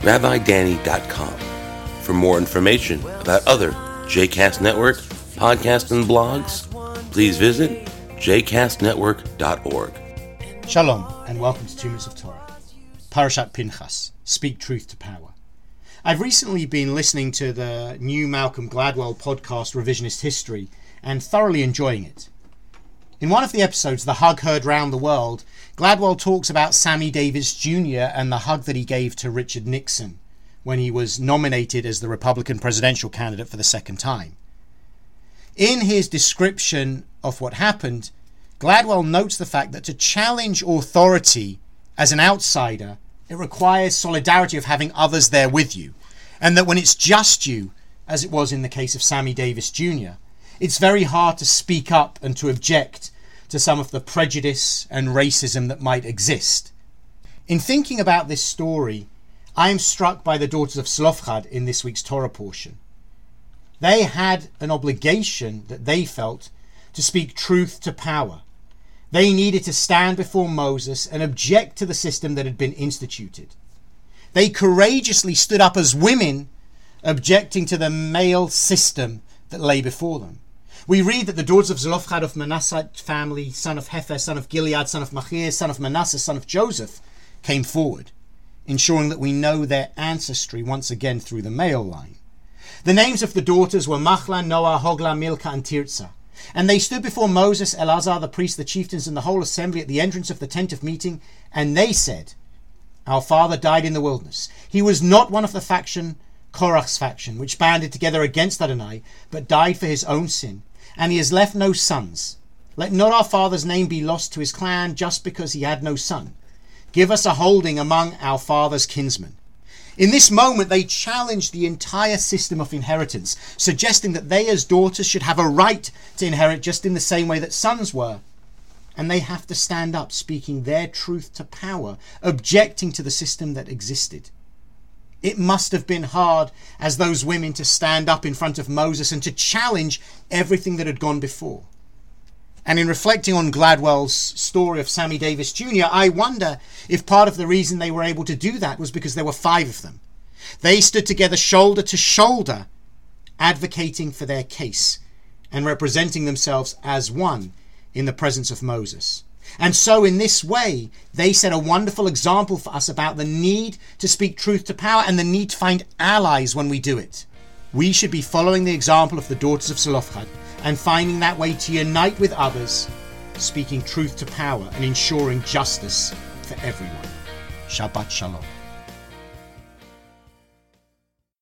rabbidanny.com. For more information about other JCast Network podcasts and blogs, please visit jcastnetwork.org. Shalom, and welcome to Two Minutes of Torah. Parashat Pinchas, Speak Truth to Power. I've recently been listening to the new Malcolm Gladwell podcast, Revisionist History, and thoroughly enjoying it. In one of the episodes, The Hug Heard Round the World, Gladwell talks about Sammy Davis Jr. and the hug that he gave to Richard Nixon when he was nominated as the Republican presidential candidate for the second time. In his description of what happened, Gladwell notes the fact that to challenge authority as an outsider it requires solidarity of having others there with you. And that when it's just you, as it was in the case of Sammy Davis Jr., it's very hard to speak up and to object to some of the prejudice and racism that might exist. In thinking about this story, I am struck by the daughters of Zelophehad in this week's Torah portion. They had an obligation that they felt to speak truth to power, they needed to stand before Moses and object to the system that had been instituted. They courageously stood up as women, objecting to the male system that lay before them. We read that the daughters of Zelophehad of Manasseh family, son of Hefer, son of Gilead, son of Machir, son of Manasseh, son of Joseph, came forward, ensuring that we know their ancestry once again through the male line. The names of the daughters were Machla, Noah, Hogla, Milcah, and Tirzah. And they stood before Moses, Eleazar the priest, the chieftains, and the whole assembly at the entrance of the tent of meeting, and they said, Our father died in the wilderness. He was not one of the faction, Korach's faction, which banded together against Adonai, but died for his own sin, and he has left no sons. Let not our father's name be lost to his clan just because he had no son. Give us a holding among our father's kinsmen. In this moment, they challenged the entire system of inheritance, suggesting that they, as daughters, should have a right to inherit just in the same way that sons were. And they have to stand up, speaking their truth to power, objecting to the system that existed. It must have been hard as those women to stand up in front of Moses and to challenge everything that had gone before. And in reflecting on Gladwell's story of Sammy Davis Jr., I wonder if part of the reason they were able to do that was because there were five of them. They stood together shoulder to shoulder, advocating for their case and representing themselves as one in the presence of Moses. And so, in this way, they set a wonderful example for us about the need to speak truth to power and the need to find allies when we do it. We should be following the example of the daughters of Zelophehad and finding that way to unite with others, speaking truth to power and ensuring justice for everyone. Shabbat Shalom.